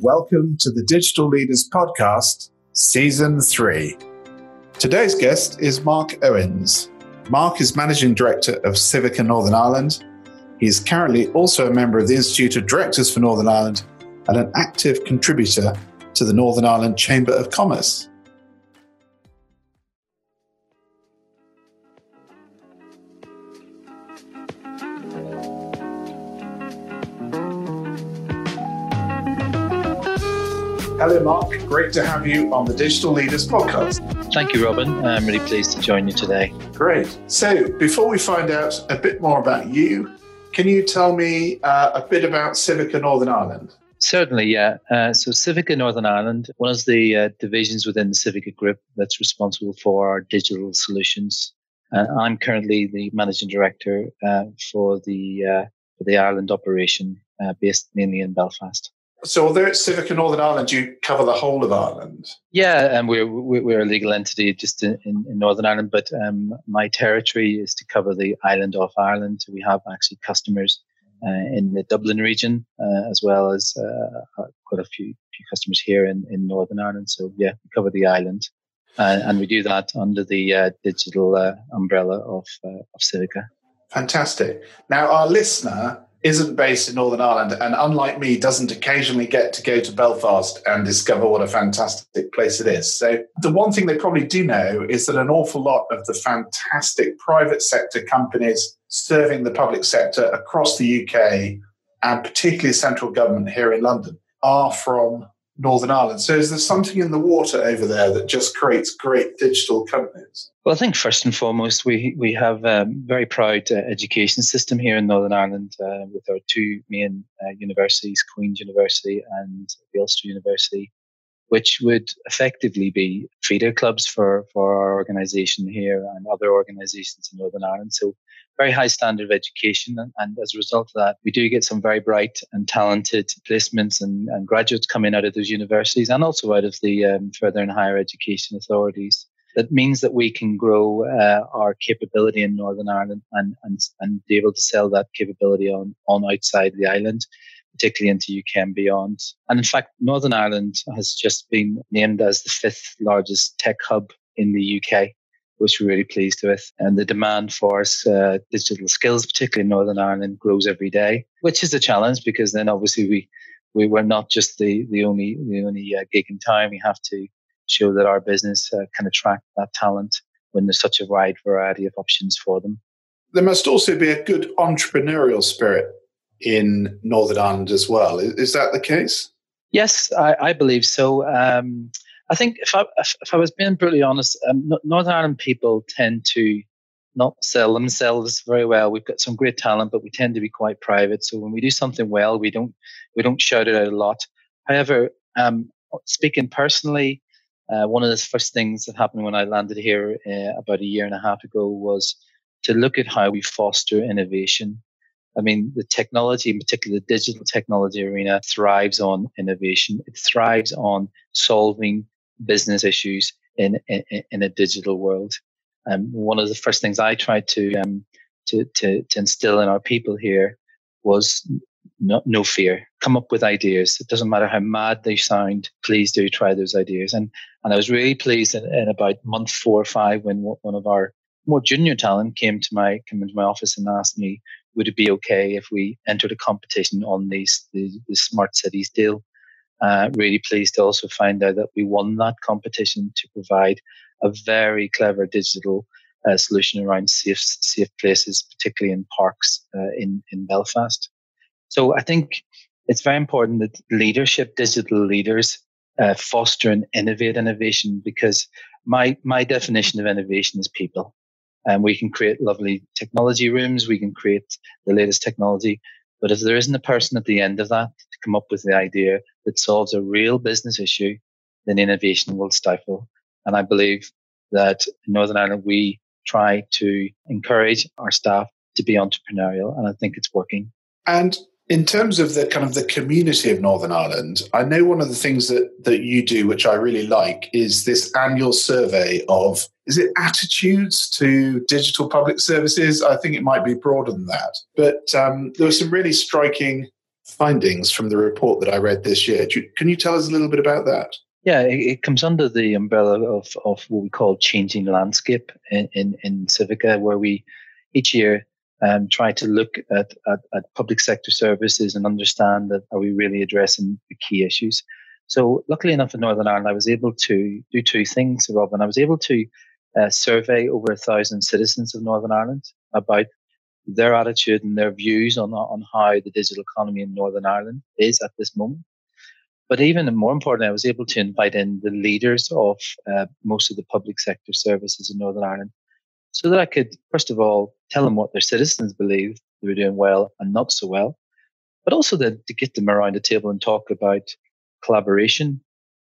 Welcome to the Digital Leaders Podcast, Season 3. Today's guest is Mark Owens. Mark is Managing Director of Civica Northern Ireland. He is currently also a member of the Institute of Directors for Northern Ireland and an active contributor to the Northern Ireland Chamber of Commerce. Hello, Mark. Great to have you on the Digital Leaders podcast. Thank you, Robin. I'm really pleased to join you today. Great. So, before we find out a bit more about you, can you tell me uh, a bit about Civica Northern Ireland? Certainly, yeah. Uh, so, Civica Northern Ireland, one of the uh, divisions within the Civica Group that's responsible for our digital solutions. Uh, I'm currently the managing director uh, for the uh, for the Ireland operation, based mainly in Belfast. So, although it's Civica Northern Ireland, you cover the whole of Ireland. Yeah, and we're we're a legal entity just in, in, in Northern Ireland, but um, my territory is to cover the island of Ireland. We have actually customers uh, in the Dublin region, uh, as well as uh, quite a few few customers here in, in Northern Ireland. So yeah, we cover the island, uh, and we do that under the uh, digital uh, umbrella of of Civica. Fantastic. Now, our listener isn't based in Northern Ireland and, unlike me, doesn't occasionally get to go to Belfast and discover what a fantastic place it is. So, the one thing they probably do know is that an awful lot of the fantastic private sector companies serving the public sector across the UK and particularly central government here in London are from Northern Ireland. So is there something in the water over there that just creates great digital companies? Well, I think first and foremost, we we have a very proud uh, education system here in Northern Ireland uh, with our two main uh, universities, Queen's University and the Ulster University, which would effectively be feeder clubs for, for our organisation here and other organisations in Northern Ireland. So very high standard of education. And, and, as a result of that, we do get some very bright and talented placements and, and graduates coming out of those universities and also out of the um, further and higher education authorities. That means that we can grow uh, our capability in Northern Ireland and, and, and be able to sell that capability on, on outside the island particularly into UK and beyond. And in fact, Northern Ireland has just been named as the fifth largest tech hub in the UK which we're really pleased with. And the demand for uh, digital skills, particularly in Northern Ireland, grows every day, which is a challenge because then obviously we we were not just the the only the only uh, gig in town. We have to show that our business uh, can attract that talent when there's such a wide variety of options for them. There must also be a good entrepreneurial spirit in Northern Ireland as well. Is, is that the case? Yes, I, I believe so. Um, I think if I if, I was being brutally honest, um, Northern Ireland people tend to not sell themselves very well. We've got some great talent, but we tend to be quite private. So when we do something well, we don't we don't shout it out a lot. However, um, speaking personally, uh, one of the first things that happened when I landed here uh, about a year and a half ago was to look at how we foster innovation. I mean, the technology, in particular the digital technology arena, thrives on innovation. It thrives on solving business issues in, in, in a digital world. Um, one of the first things I tried to, um, to, to, to instill in our people here was no, no, fear. Come up with ideas. It doesn't matter how mad they sound. Please do try those ideas. And and I was really pleased in, in about month four or five when one of our more junior talent came to my came into my office and asked me, would it be okay if we entered a competition on these the, the smart cities deal? Uh, really pleased to also find out that we won that competition to provide a very clever digital uh, solution around safe safe places, particularly in parks uh, in in Belfast. So I think it's very important that leadership, digital leaders, uh, foster and innovate innovation because my my definition of innovation is people, and we can create lovely technology rooms, we can create the latest technology, but if there isn't a person at the end of that to come up with the idea that solves a real business issue, then innovation will stifle. And I believe that in Northern Ireland, we try to encourage our staff to be entrepreneurial, and I think it's working. And in terms of the kind of the community of Northern Ireland, I know one of the things that, that you do, which I really like, is this annual survey of is it attitudes to digital public services? I think it might be broader than that. But um, there were some really striking findings from the report that I read this year. You, can you tell us a little bit about that? Yeah, it, it, comes under the umbrella of, of what we call changing landscape in, in, in Civica, where we each year um, try to look at, at, at, public sector services and understand that are we really addressing the key issues. So luckily enough in Northern Ireland, I was able to do two things, Robin. I was able to uh, survey over a thousand citizens of Northern Ireland about their attitude and their views on, on how the digital economy in Northern Ireland is at this moment. But even more importantly, I was able to invite in the leaders of uh, most of the public sector services in Northern Ireland so that I could, first of all, tell them what their citizens believed they were doing well and not so well, but also then to get them around the table and talk about collaboration,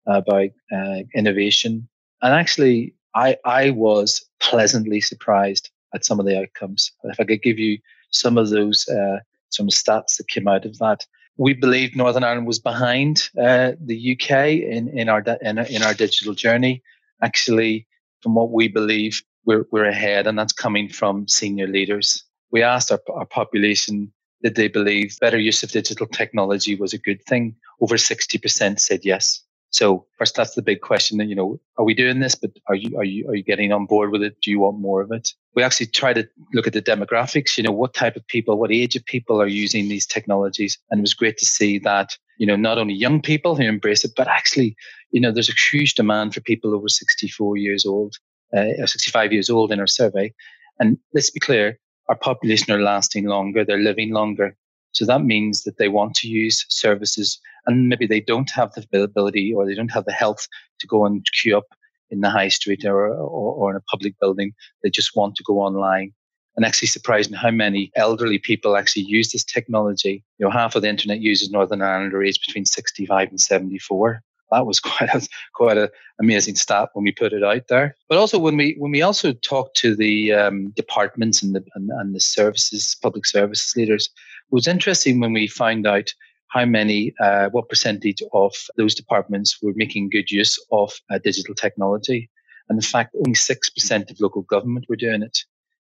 about uh, innovation. And actually, I, I was pleasantly surprised at some of the outcomes. If I could give you some of those uh, some stats that came out of that, we believed Northern Ireland was behind uh, the UK in, in our in, in our digital journey. Actually, from what we believe, we're we're ahead, and that's coming from senior leaders. We asked our, our population did they believe better use of digital technology was a good thing. Over sixty percent said yes. So first, that's the big question you know, are we doing this? But are you, are you, are you getting on board with it? Do you want more of it? We actually try to look at the demographics, you know, what type of people, what age of people are using these technologies. And it was great to see that, you know, not only young people who embrace it, but actually, you know, there's a huge demand for people over 64 years old, uh, 65 years old in our survey. And let's be clear, our population are lasting longer, they're living longer. So that means that they want to use services and maybe they don't have the ability or they don't have the health to go and queue up in the high street or, or, or in a public building. They just want to go online. And actually surprising how many elderly people actually use this technology. You know, half of the internet users in Northern Ireland are aged between 65 and 74 that was quite a quite an amazing stat when we put it out there. But also when we when we also talked to the um, departments and the and, and, the services, public services leaders, it was interesting when we found out how many, uh, what percentage of those departments were making good use of uh, digital technology. And in fact, only 6% of local government were doing it,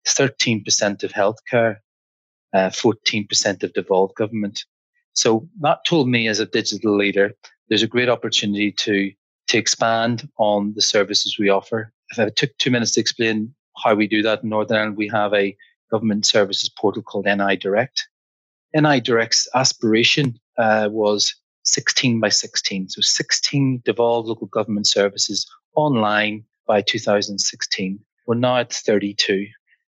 13% of healthcare, uh, 14% of devolved government. So that told me as a digital leader, there's a great opportunity to, to expand on the services we offer. If I took two minutes to explain how we do that in Northern Ireland, we have a government services portal called NI Direct. NI Direct's aspiration uh, was 16 by 16. So 16 devolved local government services online by 2016. We're now at 32.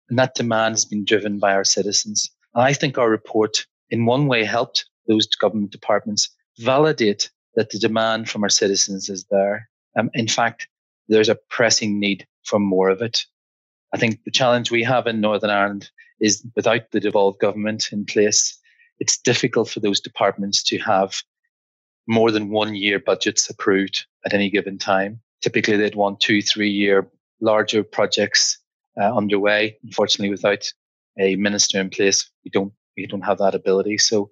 And that demand has been driven by our citizens. And I think our report in one way helped those government departments validate that the demand from our citizens is there. Um, in fact, there's a pressing need for more of it. I think the challenge we have in Northern Ireland is without the devolved government in place, it's difficult for those departments to have more than one year budgets approved at any given time. Typically, they'd want two, three year larger projects uh, underway. Unfortunately, without a minister in place, we don't we don't have that ability. So,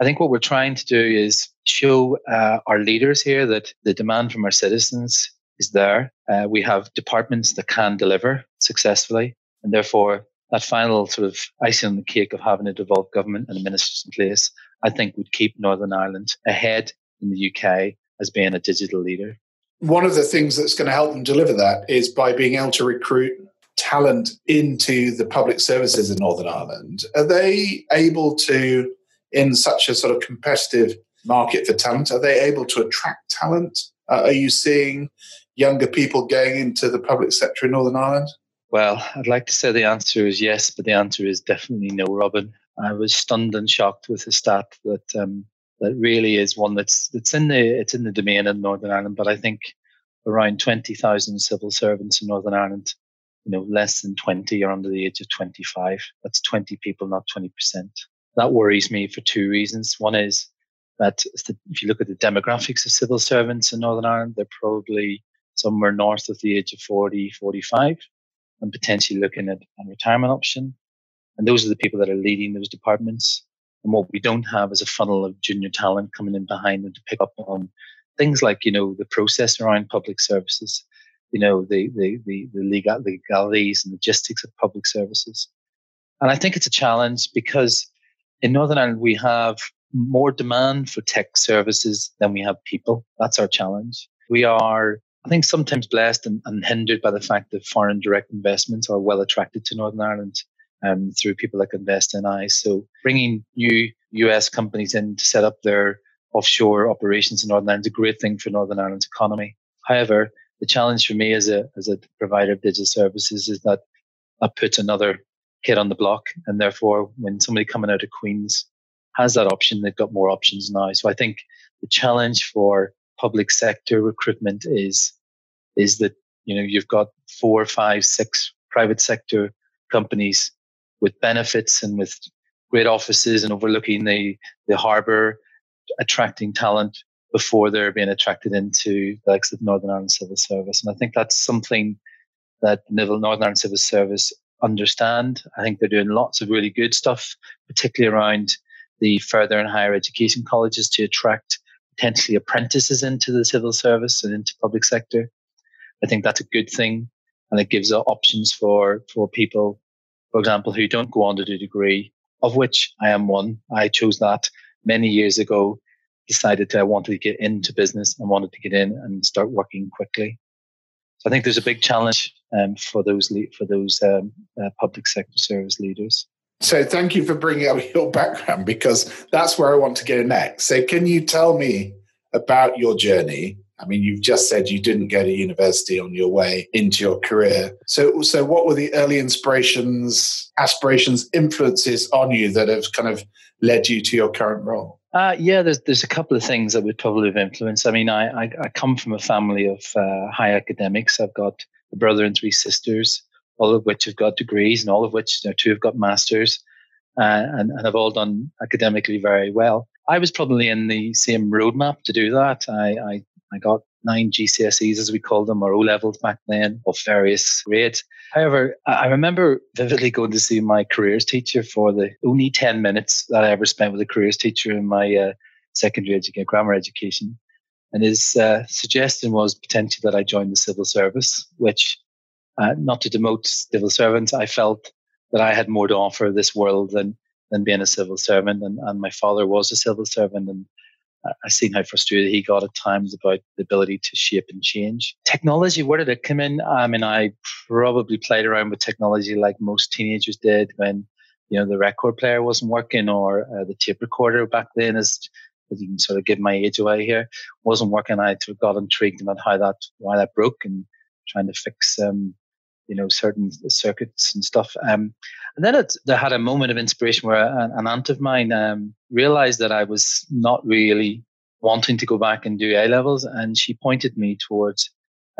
I think what we're trying to do is show uh, our leaders here that the demand from our citizens is there. Uh, we have departments that can deliver successfully, and therefore that final sort of icing on the cake of having a devolved government and a ministers in place, I think would keep Northern Ireland ahead in the UK as being a digital leader. One of the things that's going to help them deliver that is by being able to recruit talent into the public services in Northern Ireland. Are they able to, in such a sort of competitive market for talent, are they able to attract talent? Uh, are you seeing younger people going into the public sector in Northern Ireland? Well, I'd like to say the answer is yes, but the answer is definitely no, Robin. I was stunned and shocked with the stat that um, that really is one that's that's in the it's in the domain of Northern Ireland, but I think around twenty thousand civil servants in Northern Ireland, you know, less than twenty are under the age of twenty five. That's twenty people, not twenty percent. That worries me for two reasons. One is that if you look at the demographics of civil servants in Northern Ireland, they're probably somewhere north of the age of 40, 45 and potentially looking at a retirement option. And those are the people that are leading those departments. And what we don't have is a funnel of junior talent coming in behind them to pick up on things like, you know, the process around public services, you know, the, the, the, the legal, legalities and logistics of public services. And I think it's a challenge because in Northern Ireland, we have more demand for tech services than we have people. That's our challenge. We are, I think, sometimes blessed and, and hindered by the fact that foreign direct investments are well attracted to Northern Ireland um, through people like Invest NI. So bringing new US companies in to set up their offshore operations in Northern Ireland is a great thing for Northern Ireland's economy. However, the challenge for me as a as a provider of digital services is that that puts another kid on the block, and therefore, when somebody coming out of Queens has that option, they've got more options now. So I think the challenge for public sector recruitment is is that you know you've got four, five, six private sector companies with benefits and with great offices and overlooking the the harbour, attracting talent before they're being attracted into the likes of Northern Ireland Civil Service. And I think that's something that Northern Ireland Civil Service understand. I think they're doing lots of really good stuff, particularly around the further and higher education colleges to attract potentially apprentices into the civil service and into public sector. I think that's a good thing. And it gives options for, for people, for example, who don't go on to do degree, of which I am one. I chose that many years ago, decided that I wanted to get into business and wanted to get in and start working quickly. So I think there's a big challenge um, for those le- for those um, uh, public sector service leaders. So thank you for bringing up your background because that's where I want to go next. So can you tell me about your journey? I mean, you've just said you didn't go to university on your way into your career. So, so what were the early inspirations, aspirations, influences on you that have kind of led you to your current role? Uh, yeah, there's there's a couple of things that would probably have influenced. I mean, I I, I come from a family of uh, high academics. I've got a brother and three sisters all of which have got degrees and all of which you know, two have got masters uh, and, and have all done academically very well. I was probably in the same roadmap to do that. I, I, I got nine GCSEs, as we called them, or O levels back then, of various grades. However, I remember vividly going to see my careers teacher for the only 10 minutes that I ever spent with a careers teacher in my uh, secondary education, grammar education. And his uh, suggestion was potentially that I join the civil service, which uh, not to demote civil servants, I felt that I had more to offer this world than than being a civil servant. And, and my father was a civil servant, and I seen how frustrated he got at times about the ability to shape and change. Technology, where did it come in? I mean, I probably played around with technology like most teenagers did when you know the record player wasn't working or uh, the tape recorder back then is you can sort of give my age away here wasn't working i got intrigued about how that why that broke and trying to fix um, you know certain circuits and stuff. Um, and then it, they had a moment of inspiration where an, an aunt of mine um, realized that I was not really wanting to go back and do A levels, and she pointed me towards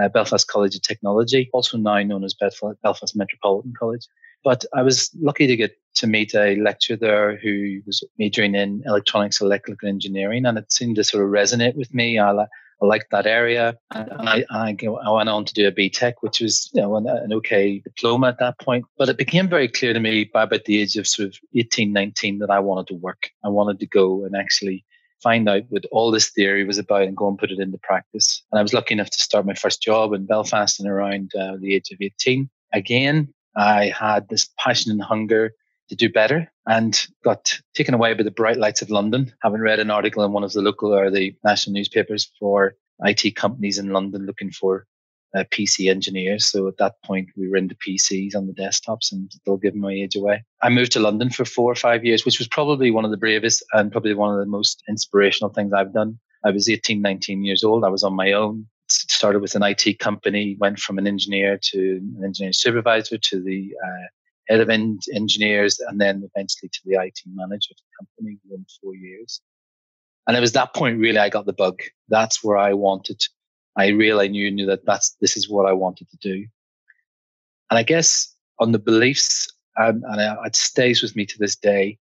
uh, Belfast College of Technology, also now known as Belfast, Belfast Metropolitan College. But I was lucky to get to meet a lecturer there who was majoring in electronics electrical engineering, and it seemed to sort of resonate with me. I, I liked that area. And I, I, I went on to do a BTEC, which was you know, an, an, okay diploma at that point. But it became very clear to me by about the age of sort of 18, 19 that I wanted to work. I wanted to go and actually find out what all this theory was about and go and put it into practice. And I was lucky enough to start my first job in Belfast in around uh, the age of 18. Again, I had this passion and hunger to do better and got taken away by the bright lights of London, having read an article in one of the local or the national newspapers for IT companies in London looking for uh, PC engineers. So at that point, we were into PCs on the desktops and they'll give my age away. I moved to London for four or five years, which was probably one of the bravest and probably one of the most inspirational things I've done. I was 18, 19 years old. I was on my own. Started with an IT company, went from an engineer to an engineering supervisor to the uh, head of en- engineers, and then eventually to the IT manager of the company within four years. And it was that point really I got the bug. That's where I wanted. I really knew knew that that's this is what I wanted to do. And I guess on the beliefs, um, and it stays with me to this day.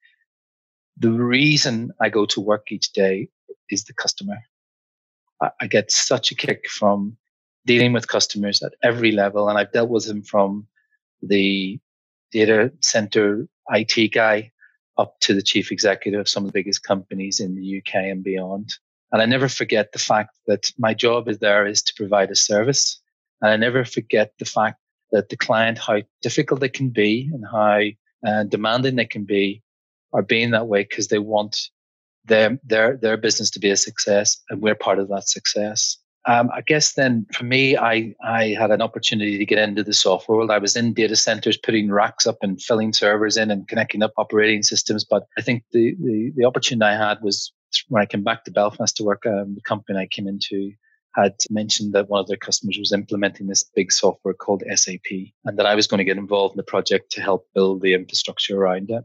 The reason I go to work each day is the customer. I, I get such a kick from dealing with customers at every level, and I've dealt with them from the data center IT guy up to the chief executive of some of the biggest companies in the UK and beyond. And I never forget the fact that my job is there is to provide a service. And I never forget the fact that the client, how difficult they can be and how uh, demanding they can be, are being that way because they want their their their business to be a success, and we're part of that success. Um, I guess then for me, I, I had an opportunity to get into the software world. I was in data centers putting racks up and filling servers in and connecting up operating systems. But I think the, the, the opportunity I had was when I came back to Belfast to work, um, the company I came into had mentioned that one of their customers was implementing this big software called SAP and that I was going to get involved in the project to help build the infrastructure around it.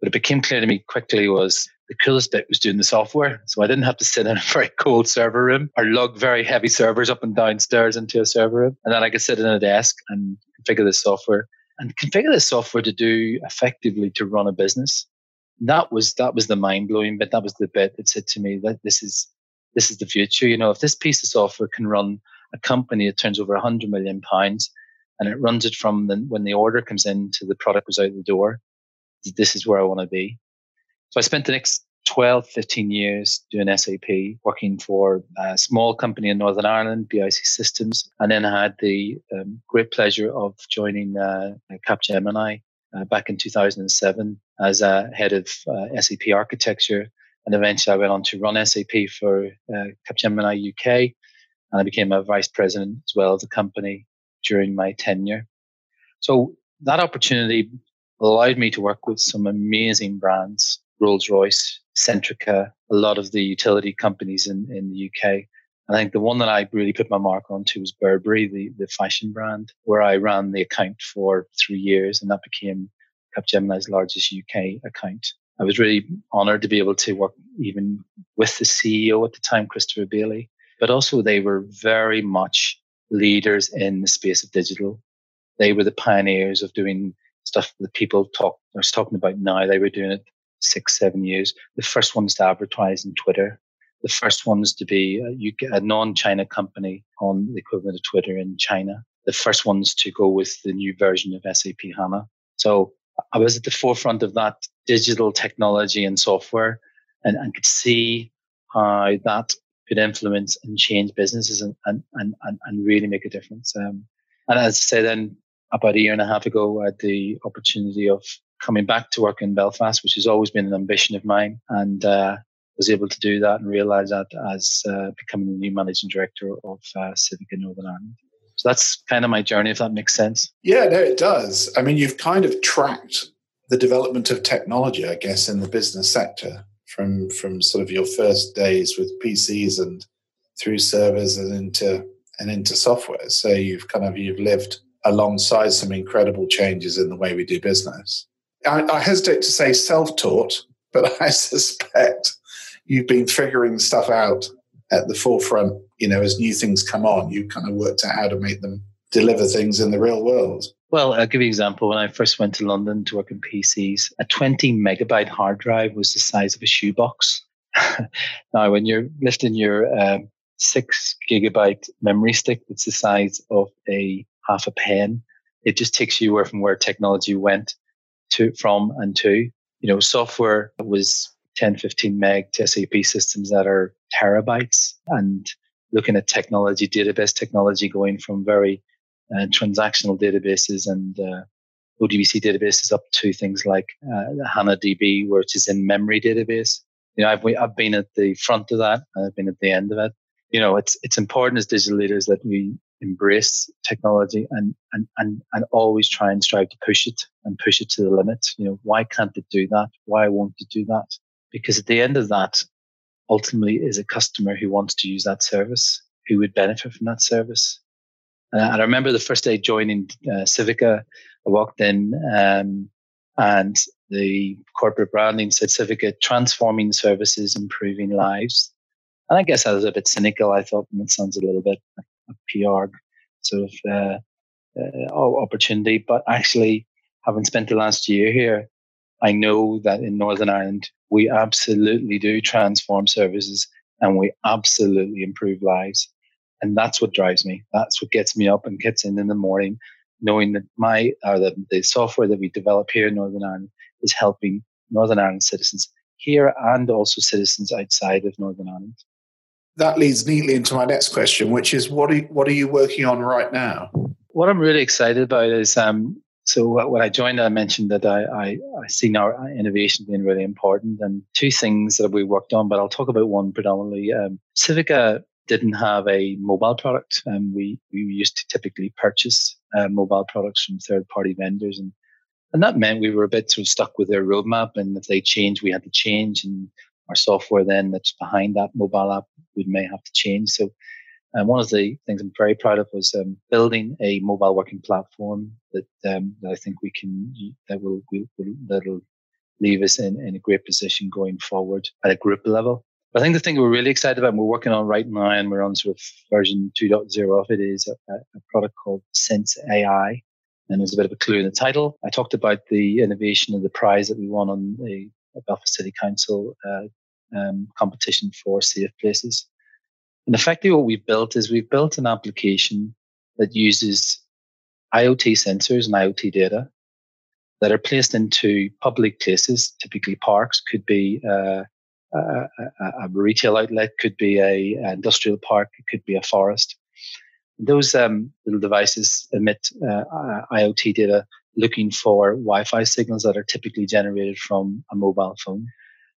But it became clear to me quickly was the coolest bit was doing the software. So I didn't have to sit in a very cold server room or lug very heavy servers up and downstairs into a server room. And then I could sit in a desk and configure the software and configure the software to do effectively to run a business. that was that was the mind blowing bit. That was the bit that said to me that this is this is the future. You know, if this piece of software can run a company that turns over a hundred million pounds and it runs it from the, when the order comes in to the product goes out the door, this is where I want to be. So I spent the next 12, 15 years doing SAP, working for a small company in Northern Ireland, BIC Systems, and then I had the um, great pleasure of joining uh, Capgemini uh, back in 2007 as a head of uh, SAP architecture. And eventually I went on to run SAP for uh, Capgemini UK, and I became a vice president as well of the company during my tenure. So that opportunity allowed me to work with some amazing brands, Rolls Royce, Centrica, a lot of the utility companies in, in the UK. I think the one that I really put my mark onto was Burberry, the, the fashion brand, where I ran the account for three years and that became Capgemini's largest UK account. I was really honored to be able to work even with the CEO at the time, Christopher Bailey, but also they were very much leaders in the space of digital. They were the pioneers of doing stuff that people talk are talking about now. They were doing it six, seven years. The first ones to advertise on Twitter. The first ones to be a, a non-China company on the equivalent of Twitter in China. The first ones to go with the new version of SAP HANA. So I was at the forefront of that digital technology and software and, and could see how that could influence and change businesses and, and, and, and really make a difference. Um, and as I say, then about a year and a half ago, I had the opportunity of coming back to work in Belfast, which has always been an ambition of mine, and uh, was able to do that and realize that as uh, becoming the new managing director of uh, Civica Northern Ireland. So that's kind of my journey, if that makes sense. Yeah, no, it does. I mean, you've kind of tracked the development of technology, I guess, in the business sector from from sort of your first days with PCs and through servers and into and into software. So you've kind of you've lived alongside some incredible changes in the way we do business. I, I hesitate to say self taught, but I suspect you've been figuring stuff out at the forefront. You know, as new things come on, you kind of worked out how to make them deliver things in the real world. Well, I'll give you an example. When I first went to London to work in PCs, a 20 megabyte hard drive was the size of a shoebox. now, when you're lifting your um, six gigabyte memory stick, it's the size of a half a pen. It just takes you away from where technology went to from and to. You know, software was 10, 15 meg to SAP systems that are terabytes and looking at technology, database technology going from very uh, transactional databases and uh, ODBC databases up to things like uh, HANA DB, which is in memory database. You know, I've, I've been at the front of that I've been at the end of it. You know, it's, it's important as digital leaders that we embrace technology and, and, and, and always try and strive to push it and push it to the limit. You know, why can't it do that? Why won't it do that? Because at the end of that, ultimately is a customer who wants to use that service, who would benefit from that service. Uh, and I remember the first day joining uh, Civica, I walked in um, and the corporate branding said Civica transforming services, improving lives. And I guess I was a bit cynical. I thought and that sounds a little bit a PR sort of uh, uh, opportunity. But actually, having spent the last year here, I know that in Northern Ireland, we absolutely do transform services and we absolutely improve lives. And that's what drives me. That's what gets me up and gets in in the morning, knowing that my or the, the software that we develop here in Northern Ireland is helping Northern Ireland citizens here and also citizens outside of Northern Ireland that leads neatly into my next question, which is what are, what are you working on right now? What I'm really excited about is um, So when I joined, I mentioned that I, I, I see now innovation being really important and two things that we worked on, but I'll talk about one predominantly. Um, Civica didn't have a mobile product and we, we used to typically purchase uh, mobile products from third party vendors and and that meant we were a bit sort of stuck with their roadmap and if they changed we had to change and our software then that's behind that mobile app we may have to change so and uh, one of the things I'm very proud of was um, building a mobile working platform that um, that I think we can that will, that'll leave us in, in a great position going forward at a group level. But I think the thing we're really excited about and we're working on right now and we're on sort of version 2.0 of it is a, a product called Sense AI. And there's a bit of a clue in the title. I talked about the innovation of the prize that we won on the Belfast City Council uh, um, competition for safe places. And effectively, what we've built is we've built an application that uses IoT sensors and IoT data that are placed into public places, typically parks, could be uh, a, a, retail outlet, could be a, an industrial park, it could be a forest. Those um, little devices emit uh, IoT data looking for Wi-Fi signals that are typically generated from a mobile phone.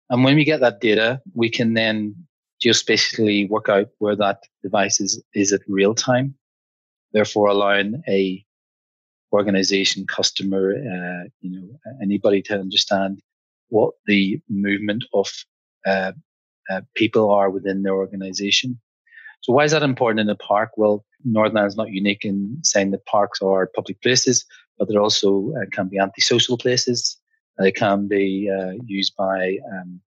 And when we get that data, we can then just basically work out where that device is, is at real time, therefore allowing a organization, customer, uh, you know, anybody to understand what the movement of uh, uh, people are within their organization. So why is that important in a park? Well, Northern Ireland is not unique in saying that parks are public places, but they also uh, can be antisocial places. They can be uh, used by um,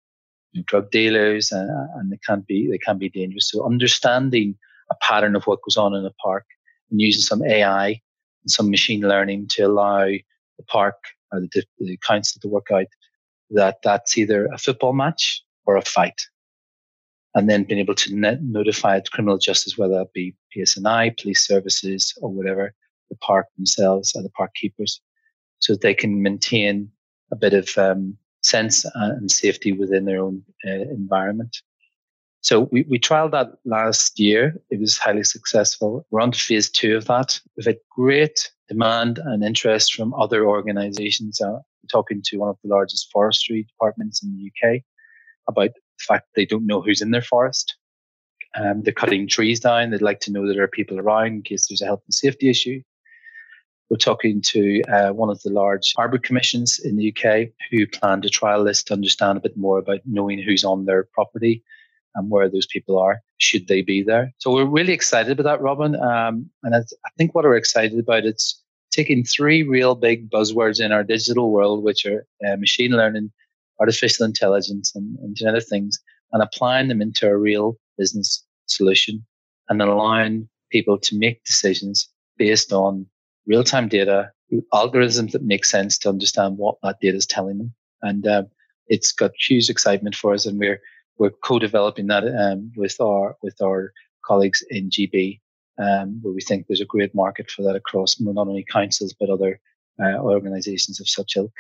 drug dealers, uh, and they can be they can be dangerous. So understanding a pattern of what goes on in a park and using some AI and some machine learning to allow the park or the, the council to work out that that's either a football match or a fight. And then being able to net notify criminal justice, whether that be PSNI, police services, or whatever, the park themselves or the park keepers, so that they can maintain a bit of um, sense and safety within their own uh, environment. So we, we trialed that last year. It was highly successful. We're on to phase two of that. We've had great demand and interest from other organizations. Uh, talking to one of the largest forestry departments in the UK about the fact they don't know who's in their forest. Um, they're cutting trees down. They'd like to know that there are people around in case there's a health and safety issue. We're talking to uh, one of the large arbor commissions in the UK who plan to trial this to understand a bit more about knowing who's on their property and where those people are, should they be there. So we're really excited about that, Robin. Um, and I think what we're excited about it's taking three real big buzzwords in our digital world, which are uh, machine learning, artificial intelligence, and, and genetic things, and applying them into a real business solution and allowing people to make decisions based on real time data, algorithms that make sense to understand what that data is telling them. And um, it's got huge excitement for us, and we're we're co-developing that um, with our with our colleagues in GB, um, where we think there's a great market for that across not only councils but other uh, organisations of such ilk.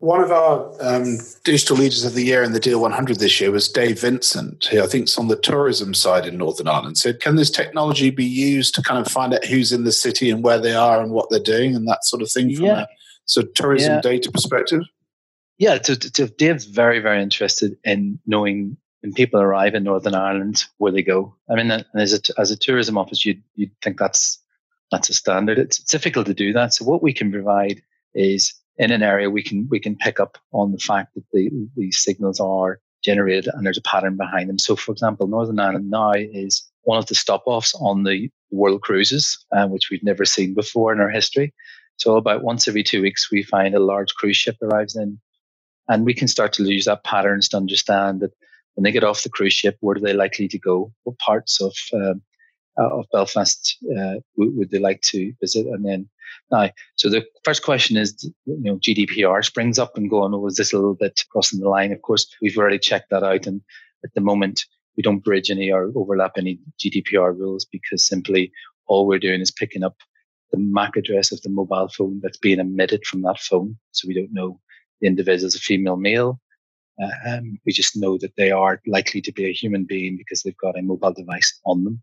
One of our um, digital leaders of the year in the DL 100 this year was Dave Vincent, who I think is on the tourism side in Northern Ireland. Said, can this technology be used to kind of find out who's in the city and where they are and what they're doing and that sort of thing from yeah. a so tourism yeah. data perspective? Yeah, so, so Dave's very, very interested in knowing when people arrive in Northern Ireland where they go. I mean, as a, as a tourism office, you'd, you'd think that's that's a standard. It's difficult to do that. So what we can provide is in an area, we can we can pick up on the fact that the, these signals are generated and there's a pattern behind them. So, for example, Northern Ireland now is one of the stop offs on the world cruises, uh, which we've never seen before in our history. So, about once every two weeks, we find a large cruise ship arrives in, and we can start to use that patterns to understand that when they get off the cruise ship, where are they likely to go? What parts of um, uh, of Belfast uh, would, would, they like to visit? And then now, so the first question is, you know, GDPR springs up and going, oh, was this a little bit crossing the line? Of course, we've already checked that out. And at the moment, we don't bridge any or overlap any GDPR rules because simply all we're doing is picking up the MAC address of the mobile phone that's being emitted from that phone. So we don't know the individual is a female, male. Uh, um, we just know that they are likely to be a human being because they've got a mobile device on them.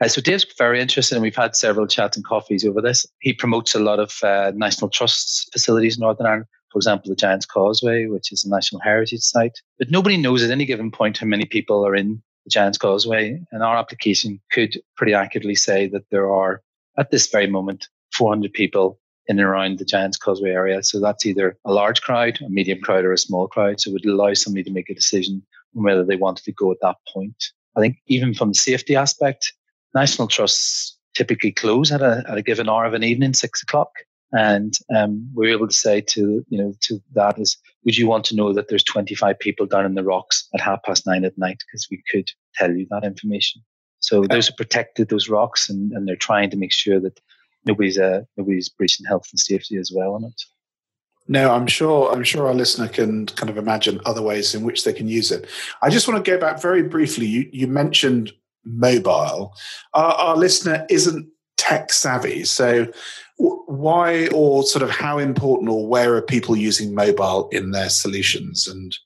Uh, so Dave's very interested, and we've had several chats and coffees over this. He promotes a lot of uh, National Trusts facilities in Northern Ireland. For example, the Giant's Causeway, which is a National Heritage Site. But nobody knows at any given point how many people are in the Giant's Causeway. And our application could pretty accurately say that there are, at this very moment, 400 people in and around the Giant's Causeway area. So that's either a large crowd, a medium crowd, or a small crowd. So it would allow somebody to make a decision on whether they wanted to go at that point. I think even from the safety aspect, national trusts typically close at a, at a given hour of an evening, six o'clock. And um, we're able to say to you know to that is, would you want to know that there's 25 people down in the rocks at half past nine at night? Because we could tell you that information. So those are protected, those rocks, and, and they're trying to make sure that nobody's uh, nobody's breaching health and safety as well on it. No, I'm sure. I'm sure our listener can kind of imagine other ways in which they can use it. I just want to go back very briefly. You, you mentioned mobile. Our, our listener isn't tech savvy, so why or sort of how important or where are people using mobile in their solutions? And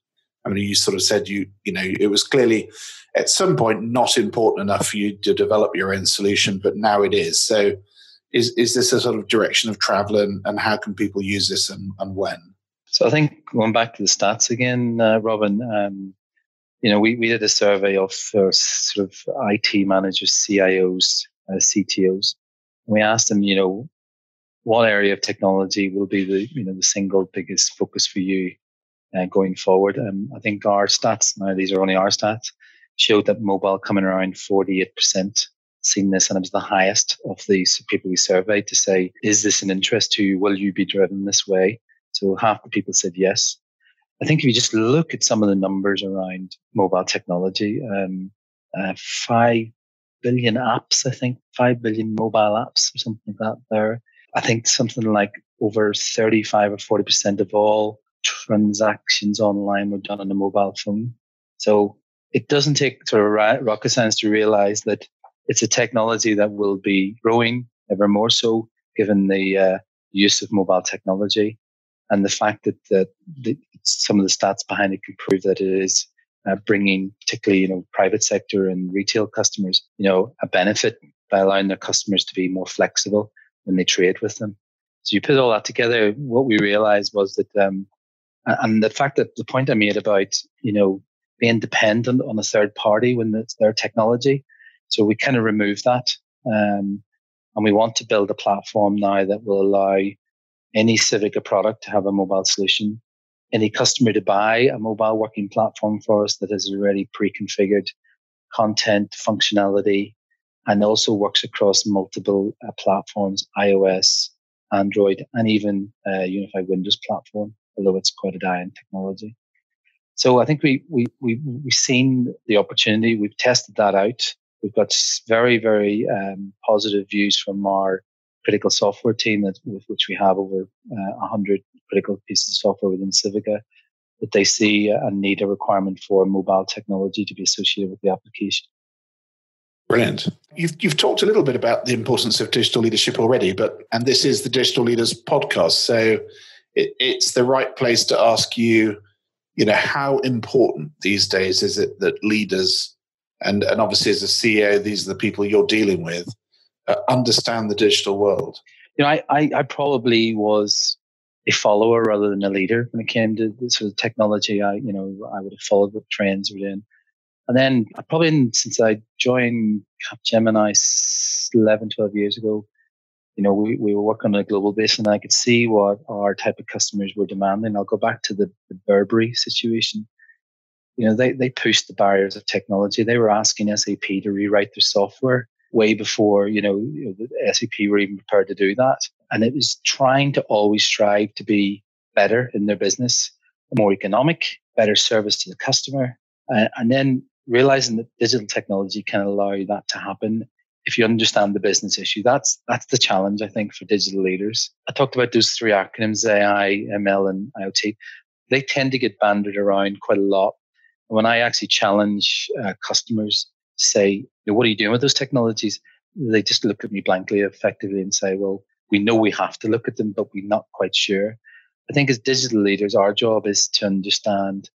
I mean, you sort of said you you know it was clearly at some point not important enough for you to develop your own solution, but now it is. So is is this a sort of direction of travel and, and how can people use this and, and when? So I think going back to the stats again, uh, Robin, um, you know, we, we did a survey of uh, sort of IT managers, CIOs, uh, CTOs. And we asked them, you know, what area of technology will be the, you know, the single biggest focus for you uh, going forward? And I think our stats, now these are only our stats, showed that mobile coming around 48% seen this, and it was the highest of the people we surveyed to say, is this an interest to you? Will you be driven this way? So half the people said yes. I think if you just look at some of the numbers around mobile technology, um, uh, five billion apps, I think five billion mobile apps or something like that there. I think something like over 35 or 40% of all transactions online were done on a mobile phone. So it doesn't take sort of rocket science to realize that it's a technology that will be growing ever more so given the uh, use of mobile technology and the fact that the, the, some of the stats behind it can prove that it is uh, bringing particularly you know private sector and retail customers you know a benefit by allowing their customers to be more flexible when they trade with them so you put all that together what we realized was that um, and the fact that the point i made about you know being dependent on a third party when it's their technology so we kind of remove that. Um, and we want to build a platform now that will allow any Civica product to have a mobile solution, any customer to buy a mobile working platform for us that has already pre-configured content, functionality, and also works across multiple uh, platforms, iOS, Android, and even uh, Unified Windows platform, although it's quite a dying technology. So I think we, we, we, we've seen the opportunity. We've tested that out. We've got very, very um, positive views from our critical software team that, with which we have over uh, 100 critical pieces of software within Civica that they see and need a requirement for mobile technology to be associated with the application. Brilliant. You've, you've talked a little bit about the importance of digital leadership already, but and this is the Digital Leaders podcast, so it, it's the right place to ask you, you know, how important these days is it that leaders and and obviously as a CEO, these are the people you're dealing with. Uh, understand the digital world. You know, I, I, I probably was a follower rather than a leader when it came to the sort of technology. I you know I would have followed what trends were in, and then I probably since I joined Capgemini 11, 12 years ago, you know, we, we were working on a global basis and I could see what our type of customers were demanding. I'll go back to the, the Burberry situation you know, they, they pushed the barriers of technology. They were asking SAP to rewrite their software way before, you know, know SAP were even prepared to do that. And it was trying to always strive to be better in their business, more economic, better service to the customer. Uh, and then realizing that digital technology can allow that to happen if you understand the business issue. That's that's the challenge, I think, for digital leaders. I talked about those three acronyms, AI, ML, and IoT. They tend to get banded around quite a lot when I actually challenge uh, customers say, you know, what are you doing with those technologies? They just look at me blankly, effectively, and say, well, we know we have to look at them, but we're not quite sure. I think as digital leaders, our job is to understand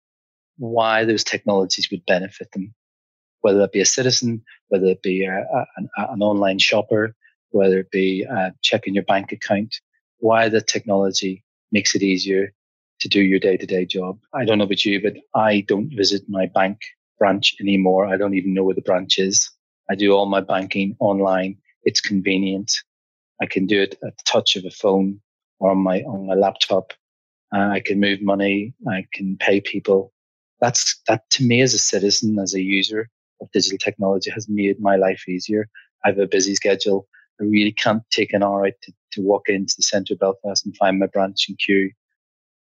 why those technologies would benefit them, whether it be a citizen, whether it be a, a, an, an, online shopper, whether it be uh, checking your bank account, why the technology makes it easier to do your day to day job. I don't know about you, but I don't visit my bank branch anymore. I don't even know where the branch is. I do all my banking online. It's convenient. I can do it at the touch of a phone or on my on my laptop. Uh, I can move money. I can pay people. That's that to me as a citizen, as a user of digital technology, has made my life easier. I have a busy schedule. I really can't take an hour out to, to walk into the centre of Belfast and find my branch and queue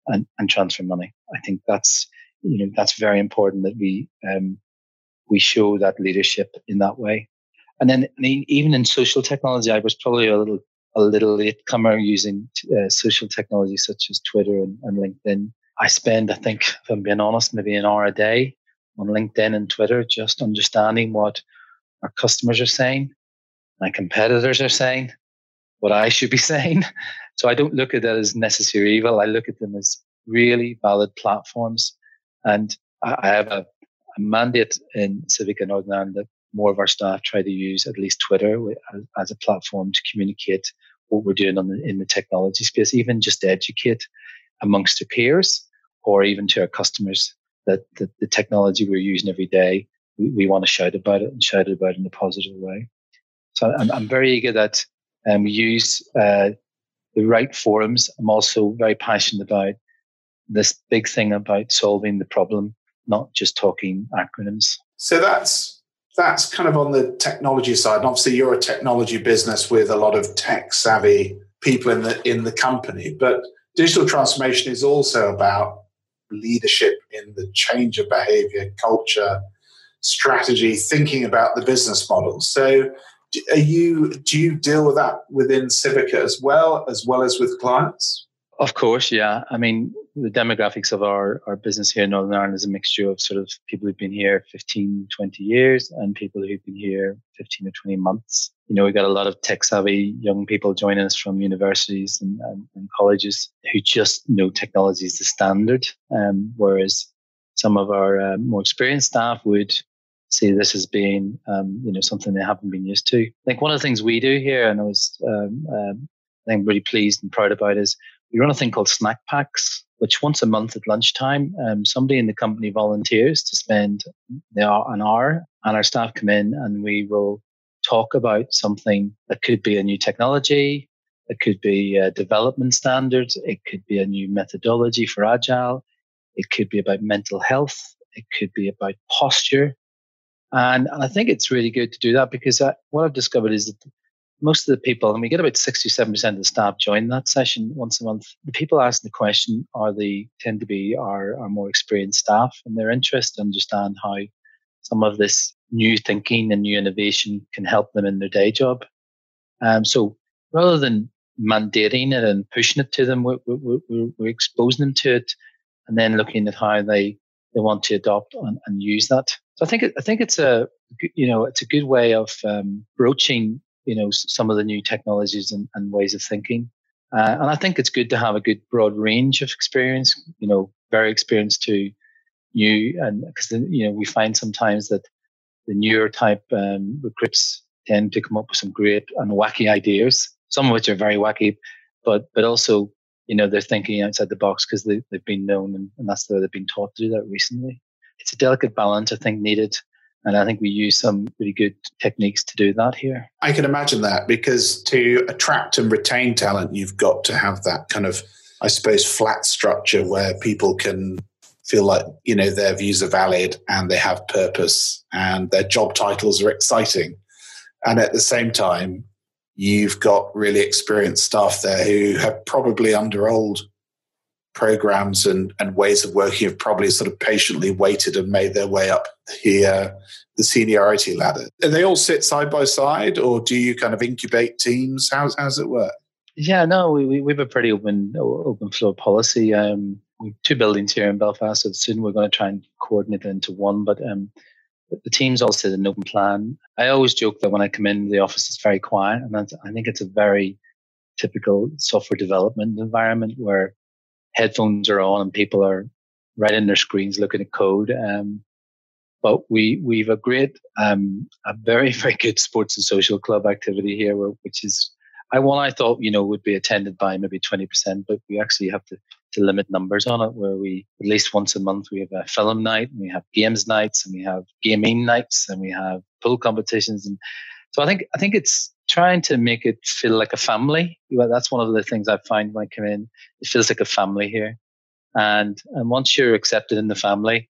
and, and transfer money. I think that's you know that's very important that we um, we show that leadership in that way. And then even in social technology, I was probably a little a little latecomer using uh, social technology such as Twitter and, and, LinkedIn. I spend, I think, if I'm being honest, maybe an hour a day on LinkedIn and Twitter, just understanding what our customers are saying, my competitors are saying, what I should be saying. So I don't look at that as necessary evil. I look at them as really valid platforms. And I have a, a mandate in Civica Northern Ireland that more of our staff try to use at least Twitter as a platform to communicate what we're doing the, in the technology space, even just to educate amongst our peers or even to our customers that the, the technology we're using every day, we, we, want to shout about it and shout about it in a positive way. So I'm, I'm very eager that um, we use uh, the right forums. I'm also very passionate about this big thing about solving the problem, not just talking acronyms. So that's that's kind of on the technology side. And obviously, you're a technology business with a lot of tech savvy people in the in the company. But digital transformation is also about leadership in the change of behavior, culture, strategy, thinking about the business model. So, are you do you deal with that within Civica as well, as well as with clients? Of course, yeah. I mean, the demographics of our, our business here in Northern Ireland is a mixture of sort of people who've been here 15, 20 years and people who've been here 15 or 20 months. You know, we've got a lot of tech savvy young people joining us from universities and, and, and colleges who just know technology is the standard. Um, whereas some of our uh, more experienced staff would see this as being, um, you know, something they haven't been used to. I think one of the things we do here, and I was, um, um I think really pleased and proud about is we run a thing called snack packs, which once a month at lunchtime, um, somebody in the company volunteers to spend an hour, and our staff come in and we will talk about something that could be a new technology, it could be development standards, it could be a new methodology for agile, it could be about mental health, it could be about posture. And, and I think it's really good to do that because I, what I've discovered is that most of the people, and we get about 67% of the staff join that session once a month. The people asking the question are the tend to be our, our more experienced staff, and they're interested to understand how some of this new thinking and new innovation can help them in their day job. Um, so rather than mandating it and pushing it to them, we're, we're, we're, exposing them to it, and then looking at how they they want to adopt and, and use that. So I think I think it's a you know it's a good way of um, broaching you know some of the new technologies and, and ways of thinking. Uh, and I think it's good to have a good broad range of experience. You know, very experienced to new, and because you know we find sometimes that the newer type um, recruits tend to come up with some great and wacky ideas, some of which are very wacky, but but also you know they're thinking outside the box because they, they've been known and, and that's the way they've been taught to do that recently. It's a delicate balance, I think, needed and I think we use some really good techniques to do that here. I can imagine that because to attract and retain talent, you've got to have that kind of, I suppose, flat structure where people can feel like, you know, their views are valid and they have purpose and their job titles are exciting. And at the same time, you've got really experienced staff there who have probably under old programs and, and ways of working have probably sort of patiently waited and made their way up the, uh, the seniority ladder. And they all sit side by side, or do you kind of incubate teams? How's, how's it work? Yeah, no, we, we have a pretty open open floor policy. Um, two buildings here in Belfast, so soon we're going to try and coordinate into one. But um, the teams all sit in open plan. I always joke that when I come in, the office is very quiet, and I think it's a very typical software development environment where headphones are on and people are right in their screens looking at code. Um, but we we've a great, um, a very very good sports and social club activity here, which is I one I thought you know would be attended by maybe twenty percent, but we actually have to to limit numbers on it. Where we at least once a month we have a film night, and we have games nights, and we have gaming nights, and we have pool competitions, and so I think I think it's trying to make it feel like a family. That's one of the things I find when I come in. It feels like a family here, and and once you're accepted in the family,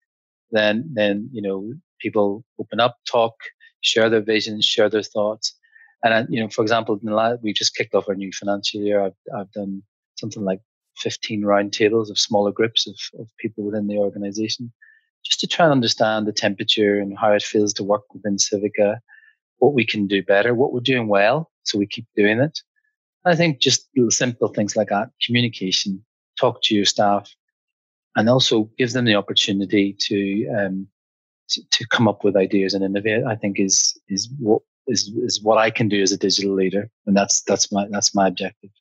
then then you know people open up, talk, share their visions, share their thoughts, and you know, for example, we just kicked off our new financial year. I've I've done something like 15 roundtables of smaller groups of, of people within the organization, just to try and understand the temperature and how it feels to work within Civica, what we can do better, what we're doing well, so we keep doing it. I think just little simple things like that, communication, talk to your staff, and also give them the opportunity to, um, to, to come up with ideas and innovate. I think is is what is is what I can do as a digital leader, and that's that's my that's my objective.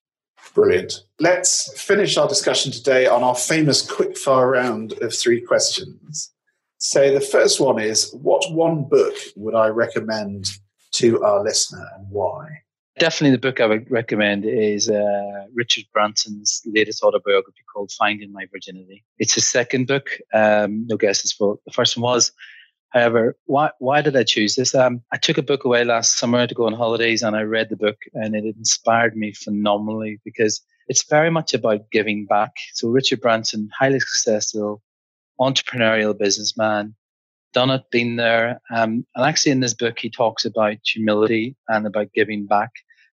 Brilliant. Let's finish our discussion today on our famous quickfire round of three questions. So the first one is, what one book would I recommend to our listener, and why? Definitely, the book I would recommend is uh, Richard Branson's latest autobiography called "Finding My Virginity." It's his second book. Um, no guesses for the first one was. However, why why did I choose this? Um, I took a book away last summer to go on holidays, and I read the book, and it inspired me phenomenally because it's very much about giving back. So Richard Branson, highly successful entrepreneurial businessman, done it, been there. Um, and actually, in this book, he talks about humility and about giving back.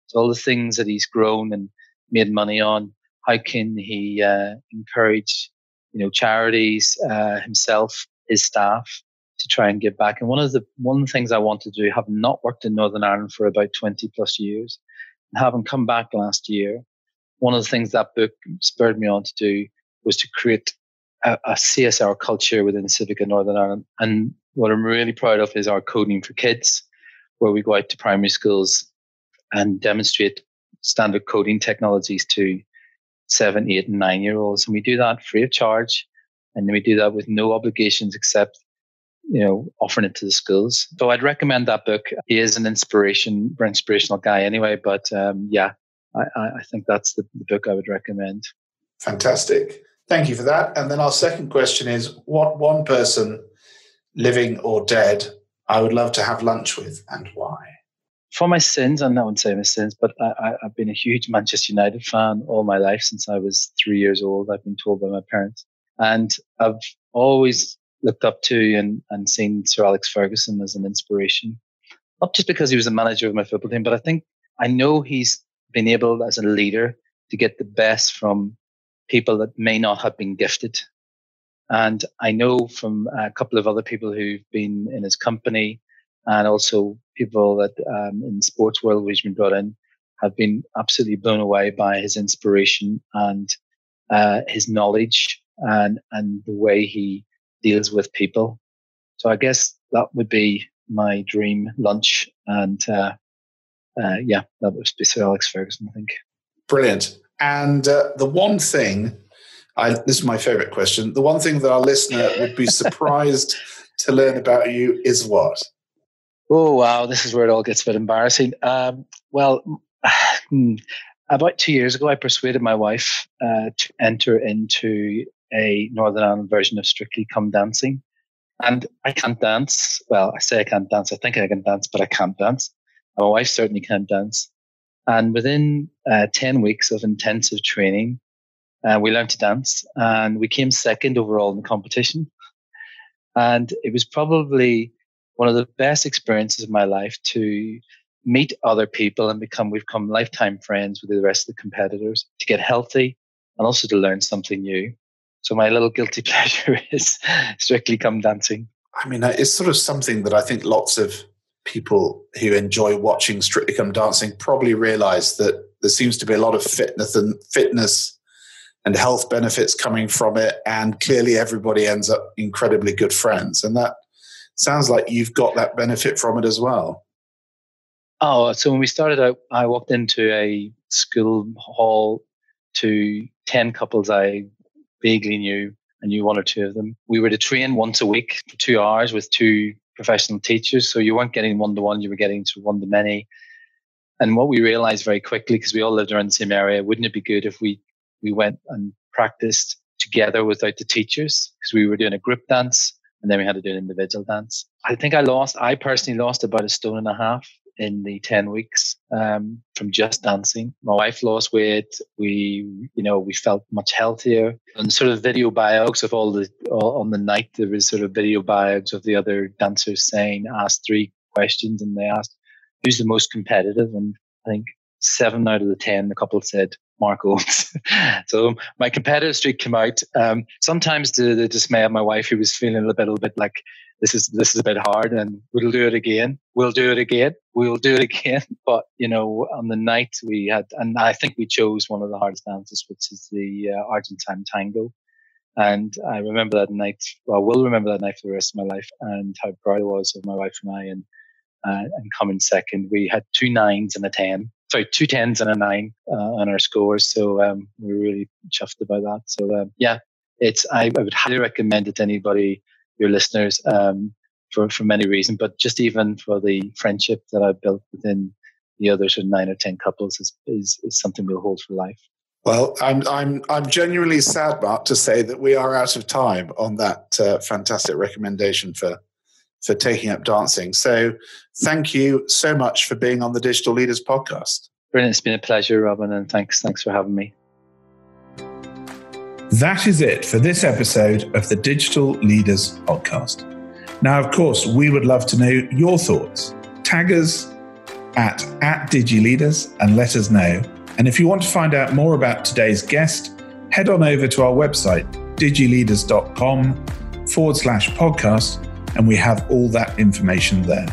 So all the things that he's grown and made money on, how can he uh, encourage, you know, charities, uh, himself, his staff to try and give back? And one of the one of the things I want to do, having not worked in Northern Ireland for about twenty plus years, and having come back last year, one of the things that book spurred me on to do was to create a, a CSR culture within Civica Northern Ireland. And what I'm really proud of is our coding for kids, where we go out to primary schools and demonstrate standard coding technologies to seven, eight, and nine year olds. And we do that free of charge. And we do that with no obligations except, you know, offering it to the schools. So I'd recommend that book. He is an inspiration, inspirational guy anyway. But um, yeah, I, I think that's the, the book I would recommend. Fantastic. Thank you for that. And then our second question is what one person, living or dead, I would love to have lunch with and why? for my sins, I'm not going to say my sins, but I, have been a huge Manchester United fan all my life since I was three years old. I've been told by my parents. And I've always looked up to and, and seen Sir Alex Ferguson as an inspiration. Not just because he was the manager of my football team, but I think I know he's been able as a leader to get the best from people that may not have been gifted. And I know from a couple of other people who've been in his company and also people that um, in the sports world which been brought in have been absolutely blown away by his inspiration and uh, his knowledge and and the way he deals with people. So I guess that would be my dream lunch, and uh, uh, yeah, that would be Sir Alex Ferguson, I think. Brilliant. And uh, the one thing, I, this is my favorite question. The one thing that our listener would be surprised to learn about you is what? Oh wow, this is where it all gets a bit embarrassing. Um, well, hmm, about two years ago, I persuaded my wife uh, to enter into a Northern Ireland version of Strictly Come Dancing, and I can't dance. Well, I say I can't dance. I think I can dance, but I can't dance. My wife certainly can't dance. And within uh, ten weeks of intensive training, uh, we learned to dance, and we came second overall in the competition. And it was probably one of the best experiences of my life to meet other people and become we've become lifetime friends with the rest of the competitors to get healthy and also to learn something new so my little guilty pleasure is strictly come dancing i mean it's sort of something that i think lots of people who enjoy watching strictly come dancing probably realize that there seems to be a lot of fitness and fitness and health benefits coming from it and clearly everybody ends up incredibly good friends and that sounds like you've got that benefit from it as well. Oh, so when we started out, I walked into a school hall to 10 couples I vaguely knew I knew one or two of them. We were to train once a week for two hours with two professional teachers. So you weren't getting one to one, you were getting to one to many. And what we realized very quickly, because we all lived around the same area, wouldn't it be good if we, we went and practiced together without the teachers? Because we were doing a group dance and then we had to do an individual dance. I think I lost, I personally lost about a stone and a half in the 10 weeks um, from just dancing. My wife lost weight. We, you know, we felt much healthier. And sort of video biogs of all the, all, on the night, there was sort of video biogs of the other dancers saying, asked three questions and they asked, who's the most competitive? And I think seven out of the 10, the couple said Mark Owens. so my competitive streak came out. Um, sometimes to the dismay of my wife, who was feeling a little bit like this is this is a bit hard, and we'll do it again. We'll do it again. We'll do it again. But you know, on the night we had, and I think we chose one of the hardest dances, which is the uh, Argentine tango. And I remember that night. Well, I will remember that night for the rest of my life, and how proud I was of my wife and I, and uh, and coming second. We had two nines and a ten sorry, two tens and a nine uh, on our scores. So um, we are really chuffed about that. So um, yeah, it's I, I, would highly recommend it to anybody, your listeners, um, for for many reasons, but just even for the friendship that I've built within the other sort of nine or ten couples is, is, is something we'll hold for life. Well, I'm I'm I'm genuinely sad, Mark, to say that we are out of time on that uh, fantastic recommendation for for taking up dancing. So thank you so much for being on the Digital Leaders podcast. Brilliant. It's been a pleasure, Robin, and thanks. Thanks for having me. That is it for this episode of the Digital Leaders podcast. Now, of course, we would love to know your thoughts. Tag us at, at DigiLeaders and let us know. And if you want to find out more about today's guest, head on over to our website, digileaders.com forward slash podcast and we have all that information there.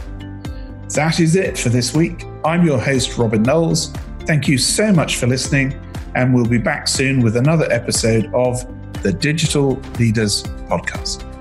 That is it for this week. I'm your host, Robin Knowles. Thank you so much for listening, and we'll be back soon with another episode of the Digital Leaders Podcast.